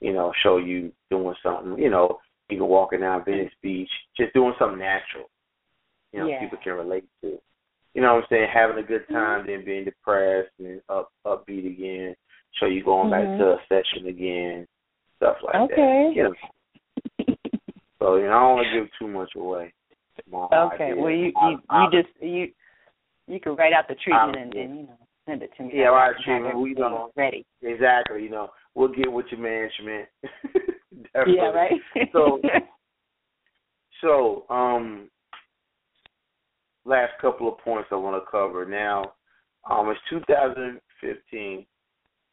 you know show you doing something. You know, even walking down Venice Beach, just doing something natural. You know,
Yeah.
people can relate to. You know what I'm saying? Having a good time, then being depressed and up upbeat again. So you going back
Mhm.
to a session again, stuff like
Okay.
that. You know. So you know, I don't want to give too much away.
Okay. Well, you
I-
you
I-
you just you you can write out the treatment
I-
and then you know send it to me.
Yeah, right, treatment. We don't-
ready.
exactly. You know, we'll get with your management.
Yeah, right.
So- So, um, last couple of points I want to cover. Now, um, it's 2015,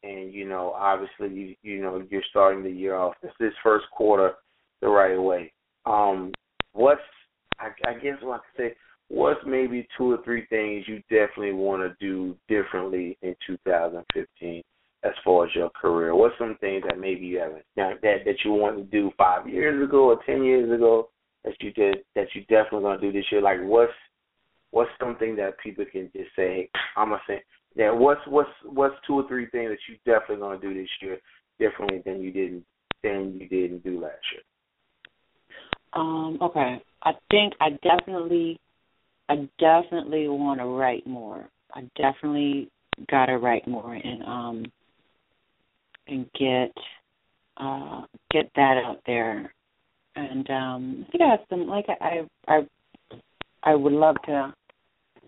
and you know, obviously, you you know, you're starting the year off. It's This first quarter the right way. Um, what's I, I guess what I could say. What's maybe two or three things you definitely want to do differently in 2015 as far as your career? What's some things that maybe you haven't that that you want to do five years ago or ten years ago that you did that you definitely gonna do this year? Like what's what's something that people can just say? I'm gonna say that what's what's what's two or three things that you definitely gonna do this year differently than you didn't than you didn't do last year.
Um, okay. I think I definitely I definitely want to write more. I definitely got to write more and um and get uh get that out there and um I think I have some like I I I would love to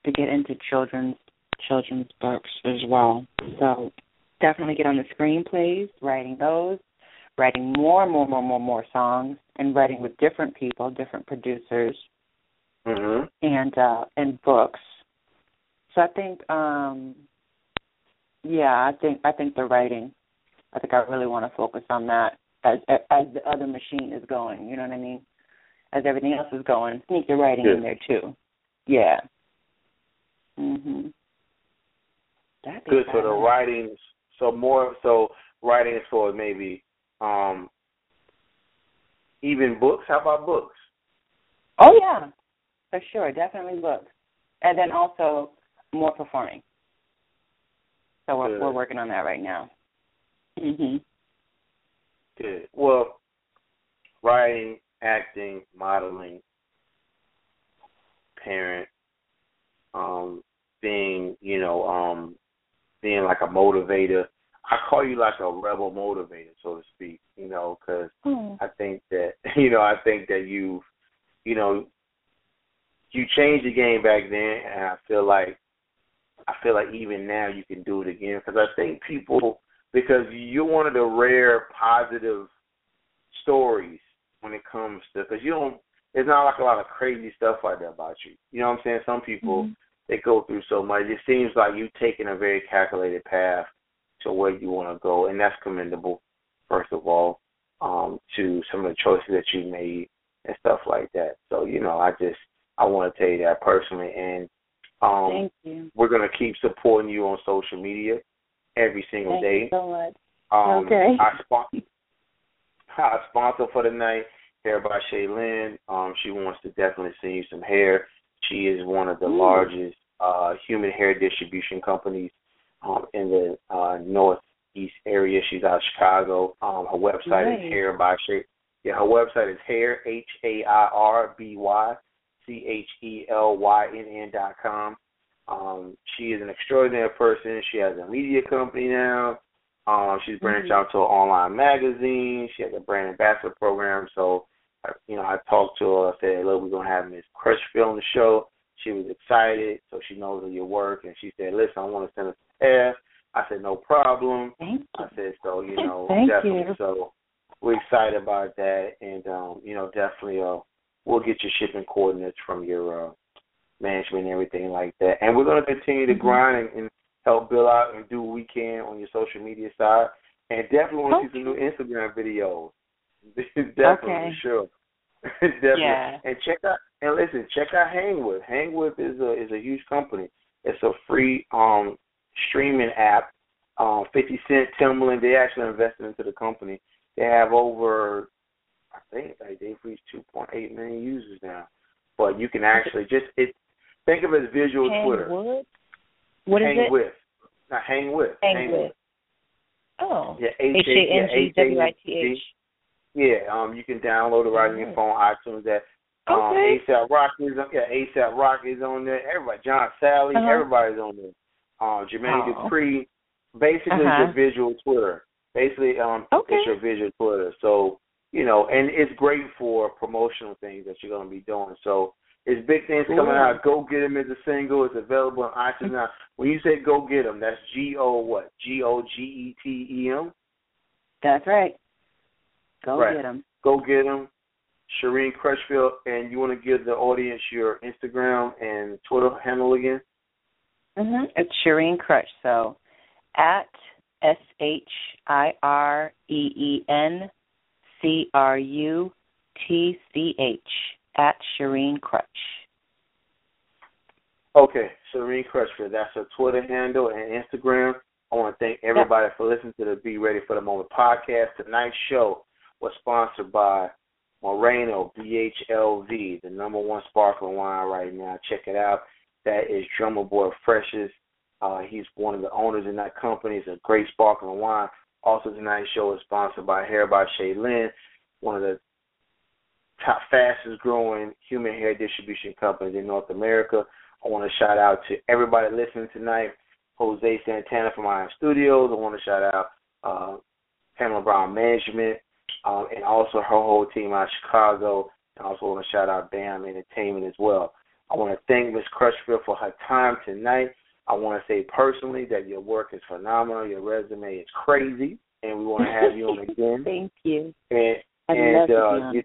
to get into children's children's books as well. So definitely get on the screenplays, writing those, writing more, more, more, more, more songs, and writing with different people, different producers,
mm-hmm.
and uh, and books. So I think, um, yeah, I think I think the writing. I think I really want to focus on that as as the other machine is going. You know what I mean? As everything else is going, sneak the writing
Good.
in there too. Yeah. Mhm. That'd be
Good. So the
fabulous.
writing, so more, so writing is for maybe um even books. How about books?
Oh yeah, for sure, definitely books, and then also more performing. So we're
Good.
we're working on that right now. Mhm.
Good. Well, writing, acting, modeling, parent, um, being, you know, um, being like a motivator. I call you like a rebel motivator, so to speak. You know, because
Oh.
I think that you know I think that you've you know you changed the game back then, and I feel like I feel like even now you can do it again because I think people because you're one of the rare positive stories when it comes to because you don't there's not like a lot of crazy stuff out there about you. You know what I'm saying? Some people
Mhm.
they go through so much. It seems like you've taken a very calculated path to where you want to go, and that's commendable. First of all, um, to some of the choices that you made and stuff like that. So you know, I just I want to tell you that personally, and um,
Thank you.
we're gonna keep supporting you on social media every single
Thank
day.
you so much.
Um,
Okay.
Our, spon- our sponsor for the night, Hair by Chelynn. Um, she wants to definitely send you some hair. She is one of the
Ooh.
largest uh, human hair distribution companies um, in the uh, northeast area. She's out of Chicago. Um, her website
Nice.
is Hair by Shay. Yeah, her website is Hair H A I R B Y C H E L Y N N dot com. Um, she is an extraordinary person. She has a media company now. Um, she's branched
Mhm.
out to an online magazine. She has a brand ambassador program. So, I- you know, I talked to her. I said, "Look, we're gonna have Miss Crutchfield on the show." She was excited, so she knows of your work, and she said, "Listen, I want to send us some hair." I said, "No problem."
Thank you.
I said, "So, you know,
Thank
definitely."
you.
So, we're excited about that, and um, you know, definitely, uh, we'll get your shipping coordinates from your uh, management and everything like that. And we're gonna continue to
Mhm.
grind and, and help Bill out and do what we can on your social media side. And definitely want to see some new Instagram videos. definitely,
Okay.
sure. definitely.
Yeah.
And check out and listen, check out Hangwith. Hangwith is a is a huge company. It's a free um streaming app. Um, Fifty Cent, Timbaland, they actually invested into the company. They have over, think like they've reached 2.8 million users now. But you can actually just it. Think of it as visual
Hang
Twitter.
Wood? What is
hang
it?
with, not hang with.
Hang with. Oh.
Yeah,
H A N G W I T H.
Yeah, um, you can download it right on your
Mhm.
phone, iTunes. That um,
Okay.
ASAP Rocky is on. Yeah, ASAP Rocky is on there. Everybody, John Sally,
Uh-huh.
everybody's on there. Um, Jermaine
Oh.
Dupri. Basically,
Uh-huh.
it's your visual Twitter. Basically, um,
Okay.
it's your visual Twitter. So you know, and it's great for promotional things that you're going to be doing. So it's big things coming out. Go get 'em is a single. It's available on iTunes now. When you say go get 'em, that's G O what? G O G E T E M.
That's right. Go
Right.
get 'em.
Go get 'em. Shireen Crutchfield, and you want to give the audience your Instagram and Twitter handle again?
hmm It's Shireen Crutch. So at S H I R E E N C R U T C H at Shireen Crutch.
Okay, Shireen Crutchfield. That's her Twitter handle and Instagram. I want to thank everybody for listening to the Be Ready for the Moment podcast. Tonight's show was sponsored by Moreno BHLV, the number one sparkling wine right now. Check it out. That is Drummer Boy Freshest. Uh, he's one of the owners in that company. It's a great sparkling wine. Also, tonight's show is sponsored by Hair by Chelynn, one of the top fastest growing human hair distribution companies in North America. I want to shout out to everybody listening tonight. Jose Santana from Iron Studios. I want to shout out uh, Pamela Brown Management. um, and also her whole team out of Chicago. And also want to shout out BAM Entertainment as well. I want to thank Ms. Crutchfield for her time tonight. I want to say personally that your work is phenomenal. Your resume is crazy, and we want to have you on again.
Thank you.
And
I
and uh,
you.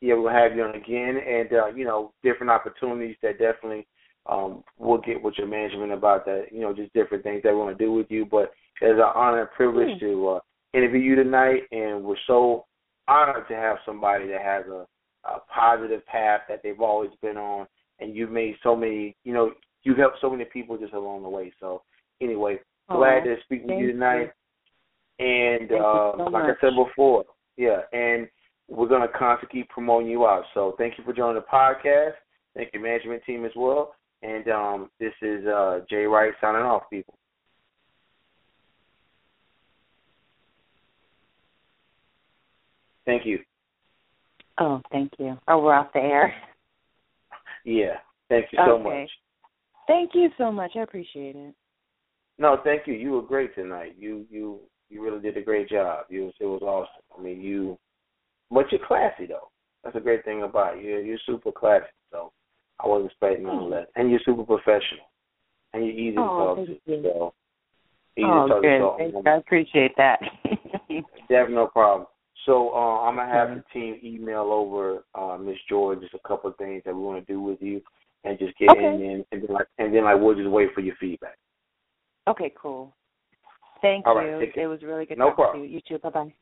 yeah, we'll have you on again, and uh, you know, different opportunities that definitely um, we'll get with your management about that. You know, just different things that we want to do with you. But it's an honor and privilege
Hmm.
to uh, interview you tonight, and we're so honored to have somebody that has a, a positive path that they've always been on, and you've made so many. You know, you've helped so many people just along the way. So anyway, glad to speak with
thank
you tonight. And
Thank you
uh,
so
like. I said before, yeah, and we're gonna constantly keep promoting you out. So thank you for joining the podcast. Thank your management team as well. And um, this is uh, Jay Wright signing off, people. Thank you.
Oh, thank you. Oh, we're off the air.
Yeah, thank you so
Okay.
much.
Thank you so much. I appreciate it.
No, thank you. You were great tonight. You you you really did a great job. You it was awesome. I mean, you, but you're classy though. That's a great thing about you. You're, you're super classy. So I wasn't expecting all that, and you're super professional, and you're easy to
Oh,
talk
thank
to.
you.
So easy
oh,
to talk
good.
to.
Thank you. I appreciate that.
Definitely no problem. So uh, I'm gonna have
Okay.
the team email over uh, Miss George just a couple of things that we want to do with you, and just get
Okay.
in and, and then like and then like we'll just wait for your feedback.
okay, cool. Thank
All right,
you.
care.
It was really good
No
talking
problem.
to you. You too. Bye bye.